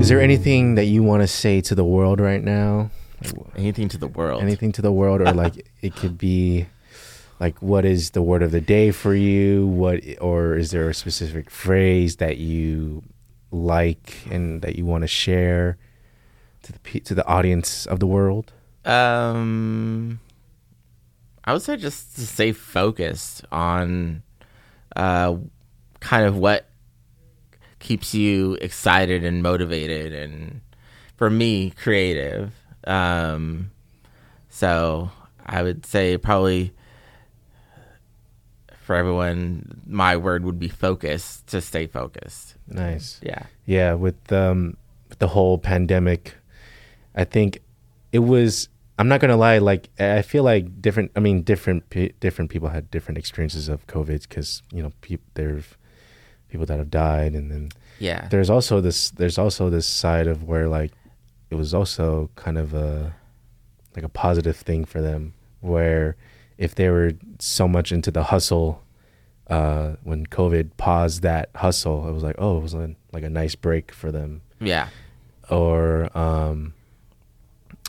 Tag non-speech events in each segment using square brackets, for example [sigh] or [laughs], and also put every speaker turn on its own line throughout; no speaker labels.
Is there anything that you want to say to the world right now?
Anything to the world.
Anything to the world, or like [laughs] it could be like what is the word of the day for you? What or is there a specific phrase that you like and that you want to share to the pe- to the audience of the world?
Um, I would say just to stay focused on uh, kind of what keeps you excited and motivated, and for me, creative. Um, so I would say probably for everyone, my word would be focus to stay focused.
Nice.
Yeah.
Yeah, with um with the whole pandemic, I think it was I'm not going to lie like I feel like different I mean different different people had different experiences of covid cuz you know people there's people that have died and then
Yeah.
there's also this there's also this side of where like it was also kind of a like a positive thing for them where if they were so much into the hustle uh when covid paused that hustle it was like oh it was a, like a nice break for them
Yeah.
or um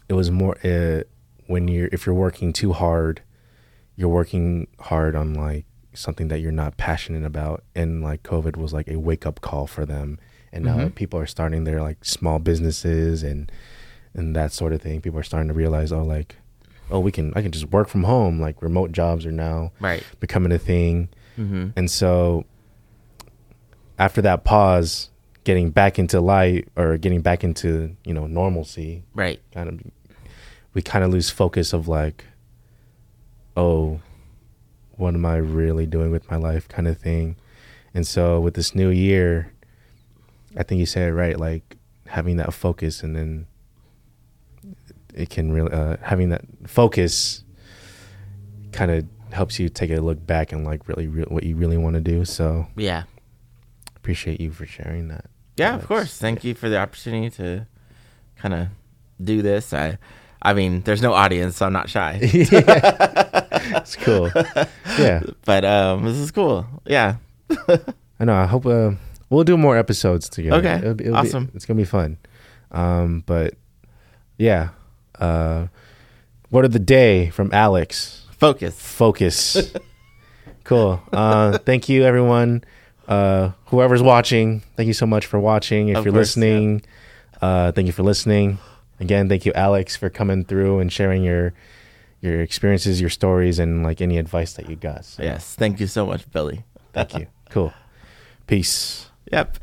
it was more uh, when you're if you're working too hard you're working hard on like something that you're not passionate about and like covid was like a wake up call for them and now
Mhm.
people are starting their like small businesses and and that sort of thing people are starting to realize oh like oh we can i can just work from home like remote jobs are now
Right.
becoming a thing
Mm-hmm.
and so after that pause getting back into light or getting back into you know normalcy
Right.
kind of we kind of lose focus of like oh what am i really doing with my life kind of thing and so with this new year i think you said it right like having that focus and then it can really uh, having that focus kind of helps you take a look back and like really re- what you really want to do so
Yeah.
appreciate you for sharing that
Yeah, of course. Thank you for the opportunity to kind of do this. I, I mean, there's no audience, so I'm not shy. [laughs] [laughs]
it's cool yeah [laughs]
but um, this is cool. Yeah.
I know. I hope uh, we'll do more episodes together.
Okay.
It'll be- it'll be-
Awesome.
it's gonna be fun. Um, but yeah. Uh, word of the day from Alex.
Focus.
Focus. [laughs] cool. Uh, thank you, everyone. Uh, whoever's watching, thank you so much for watching. If
Of
you're
course, yeah.
listening, uh, thank you for listening. Again, thank you, Alex, for coming through and sharing your your experiences, your stories, and like any advice that you got. So,
Yes. Thank you so much, Billy.
Thank you. Cool. Peace.
Yep.